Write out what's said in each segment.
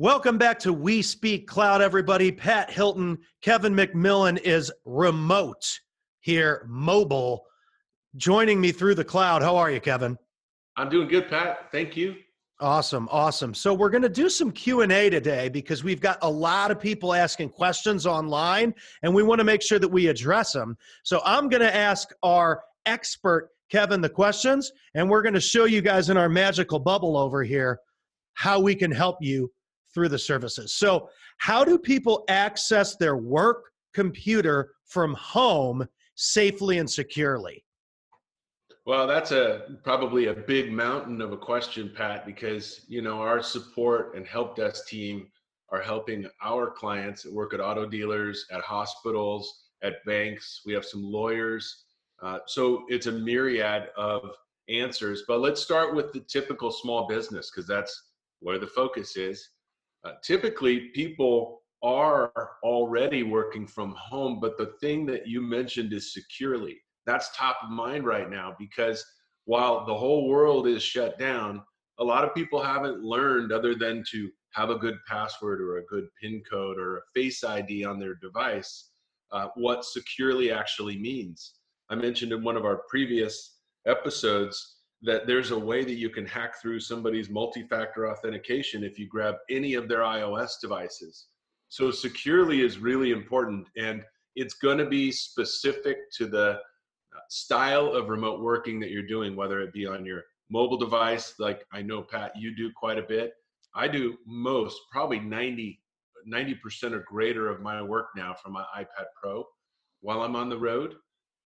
Welcome back to We Speak Cloud, everybody. Pat Hilton, Kevin McMillan is remote here, mobile, joining me through the cloud. How are you, Kevin? I'm doing good, Pat. Thank you. Awesome, awesome. So we're going to do some Q&A today because we've got a lot of people asking questions online and we want to make sure that we address them. So I'm going to ask our expert Kevin the questions and we're going to show you guys in our magical bubble over here how we can help you through the services. So, how do people access their work computer from home safely and securely? Well, that's a probably a big mountain of a question, Pat, because you know our support and help desk team are helping our clients that work at auto dealers, at hospitals, at banks. We have some lawyers, uh, so it's a myriad of answers. But let's start with the typical small business because that's where the focus is. Uh, typically, people are already working from home, but the thing that you mentioned is securely. That's top of mind right now because while the whole world is shut down, a lot of people haven't learned other than to have a good password or a good PIN code or a face ID on their device uh, what securely actually means. I mentioned in one of our previous episodes that there's a way that you can hack through somebody's multi-factor authentication if you grab any of their iOS devices. So securely is really important and it's going to be specific to the uh, style of remote working that you're doing whether it be on your mobile device like I know Pat you do quite a bit. I do most probably 90 90% or greater of my work now from my iPad Pro while I'm on the road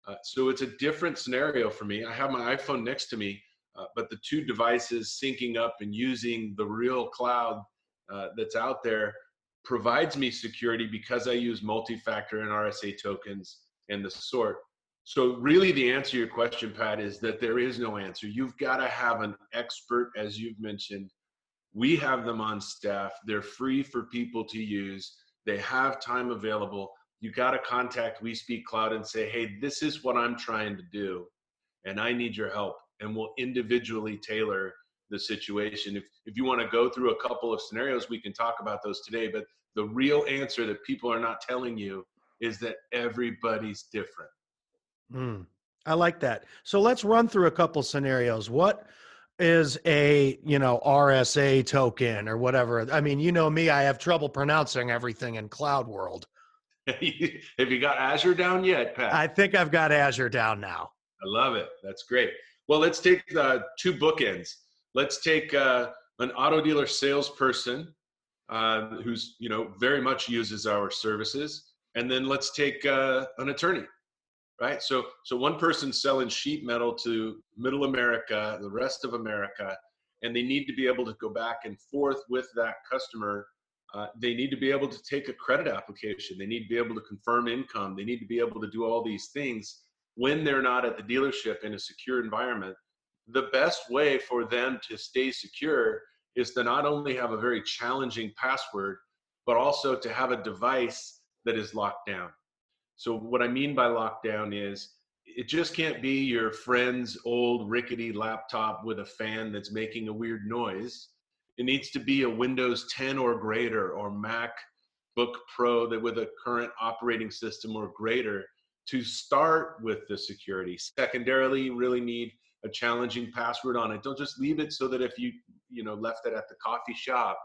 uh, so it's a different scenario for me. I have my iPhone next to me, uh, but the two devices syncing up and using the real cloud uh, that's out there provides me security because I use multi-factor and RSA tokens and the sort. So really the answer to your question, Pat, is that there is no answer. You've got to have an expert, as you've mentioned. We have them on staff. They're free for people to use. They have time available you got to contact We Speak Cloud and say, hey, this is what I'm trying to do, and I need your help. And we'll individually tailor the situation. If, if you want to go through a couple of scenarios, we can talk about those today. But the real answer that people are not telling you is that everybody's different. Mm, I like that. So let's run through a couple scenarios. What is a you know RSA token or whatever? I mean, you know me, I have trouble pronouncing everything in cloud world. Have you got Azure down yet, Pat? I think I've got Azure down now. I love it. That's great. Well, let's take the two bookends. Let's take uh, an auto dealer salesperson uh, who's you know very much uses our services, and then let's take uh, an attorney, right? So so one person selling sheet metal to Middle America, the rest of America, and they need to be able to go back and forth with that customer uh, they need to be able to take a credit application. They need to be able to confirm income. They need to be able to do all these things when they're not at the dealership in a secure environment. The best way for them to stay secure is to not only have a very challenging password, but also to have a device that is locked down. So, what I mean by lockdown is it just can't be your friend's old rickety laptop with a fan that's making a weird noise it needs to be a Windows 10 or greater or Mac Book Pro that with a current operating system or greater to start with the security. Secondarily, you really need a challenging password on it. Don't just leave it so that if you you know left it at the coffee shop,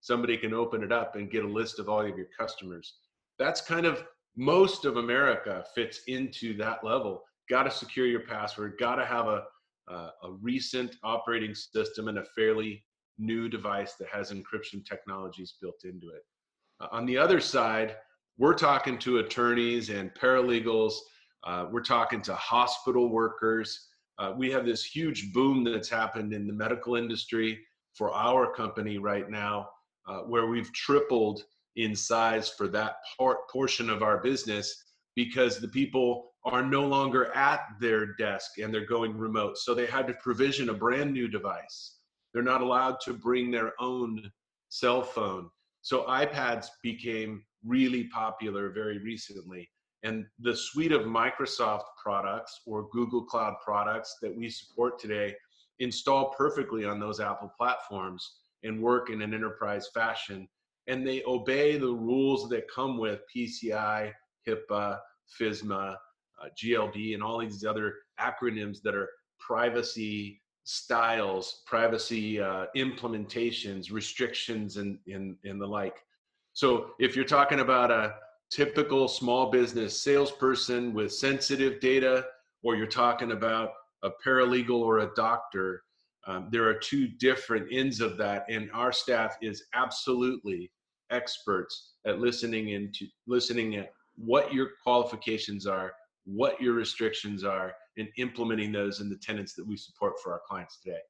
somebody can open it up and get a list of all of your customers. That's kind of most of America fits into that level. Got to secure your password. Got to have a uh, a recent operating system and a fairly new device that has encryption technologies built into it. Uh, on the other side, we're talking to attorneys and paralegals. Uh, we're talking to hospital workers. Uh, we have this huge boom that's happened in the medical industry for our company right now, uh, where we've tripled in size for that part portion of our business because the people are no longer at their desk and they're going remote. So they had to provision a brand new device they're not allowed to bring their own cell phone. So iPads became really popular very recently. And the suite of Microsoft products or Google Cloud products that we support today install perfectly on those Apple platforms and work in an enterprise fashion. And they obey the rules that come with PCI, HIPAA, FISMA, uh, GLB, and all these other acronyms that are privacy styles, privacy uh, implementations, restrictions, and, and, and the like. So if you're talking about a typical small business salesperson with sensitive data, or you're talking about a paralegal or a doctor, um, there are two different ends of that, and our staff is absolutely experts at listening into listening at what your qualifications are, what your restrictions are, and implementing those in the tenants that we support for our clients today.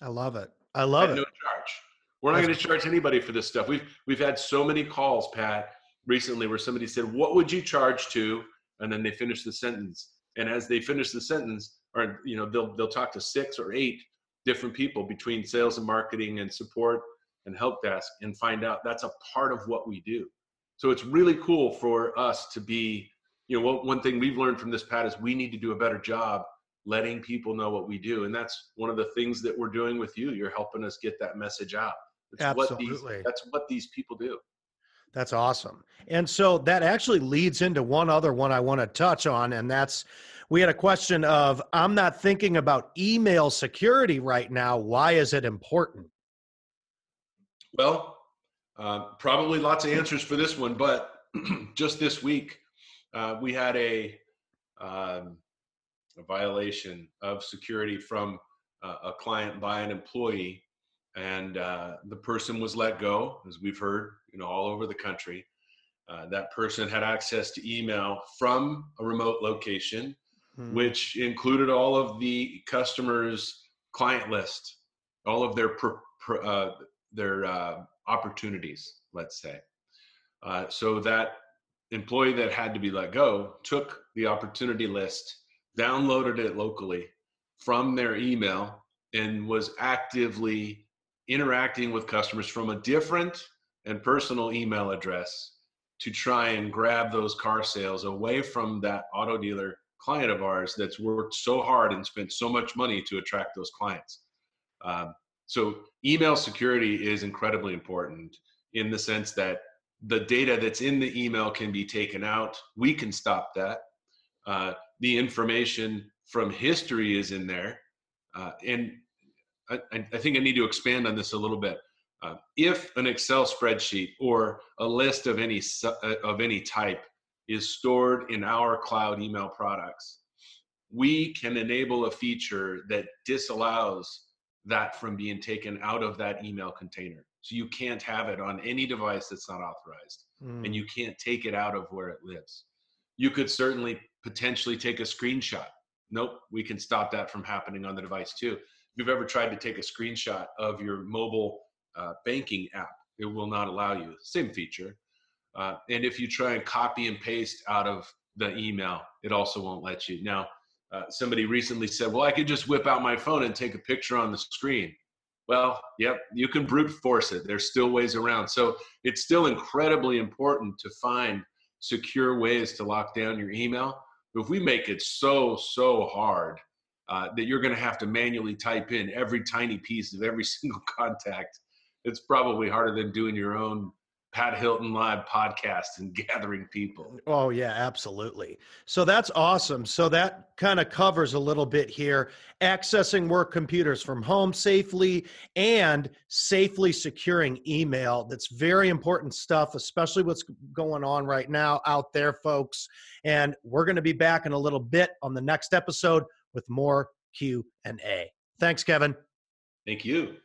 I love it. I love it. No charge. We're not going to charge anybody for this stuff. We've we've had so many calls, Pat, recently where somebody said, "What would you charge to?" and then they finish the sentence. And as they finish the sentence, or you know, they'll they'll talk to six or eight different people between sales and marketing and support and help desk and find out that's a part of what we do. So it's really cool for us to be, you know, what, one thing we've learned from this, Pat, is we need to do a better job letting people know what we do. And that's one of the things that we're doing with you. You're helping us get that message out. It's Absolutely. What these, that's what these people do. That's awesome. And so that actually leads into one other one I want to touch on, and that's we had a question of I'm not thinking about email security right now. Why is it important? Well, uh, probably lots of answers for this one, but just this week uh, we had a, um, a violation of security from uh, a client by an employee and uh, the person was let go, as we've heard, you know, all over the country. Uh, that person had access to email from a remote location, hmm. which included all of the customers' client list, all of their uh, their uh, opportunities, let's say. Uh, so that employee that had to be let go took the opportunity list, downloaded it locally from their email, and was actively interacting with customers from a different and personal email address to try and grab those car sales away from that auto dealer client of ours that's worked so hard and spent so much money to attract those clients. Um, so, email security is incredibly important in the sense that the data that's in the email can be taken out. We can stop that. Uh, the information from history is in there. Uh, and I, I, think I need to expand on this a little bit. Uh, if an Excel spreadsheet or a list of any uh, of any type is stored in our cloud email products, we can enable a feature that disallows that from being taken out of that email container. So you can't have it on any device that's not authorized, mm. and you can't take it out of where it lives. You could certainly potentially take a screenshot. Nope, we can stop that from happening on the device too If you've ever tried to take a screenshot of your mobile uh, banking app, it will not allow you. Same feature. Uh, and if you try and copy and paste out of the email, it also won't let you. Now, uh, somebody recently said, well, I could just whip out my phone and take a picture on the screen. Well, yep, you can brute force it. There's still ways around. So it's still incredibly important to find secure ways to lock down your email. If we make it so, so hard uh, that you're going to have to manually type in every tiny piece of every single contact. It's probably harder than doing your own Pat Hilton live podcast and gathering people. Oh, yeah, absolutely. So that's awesome. So that kind of covers a little bit here accessing work computers from home safely and safely securing email. That's very important stuff, especially what's going on right now out there, folks. And we're going to be back in a little bit on the next episode with more Q&A. Thanks, Kevin. Thank you.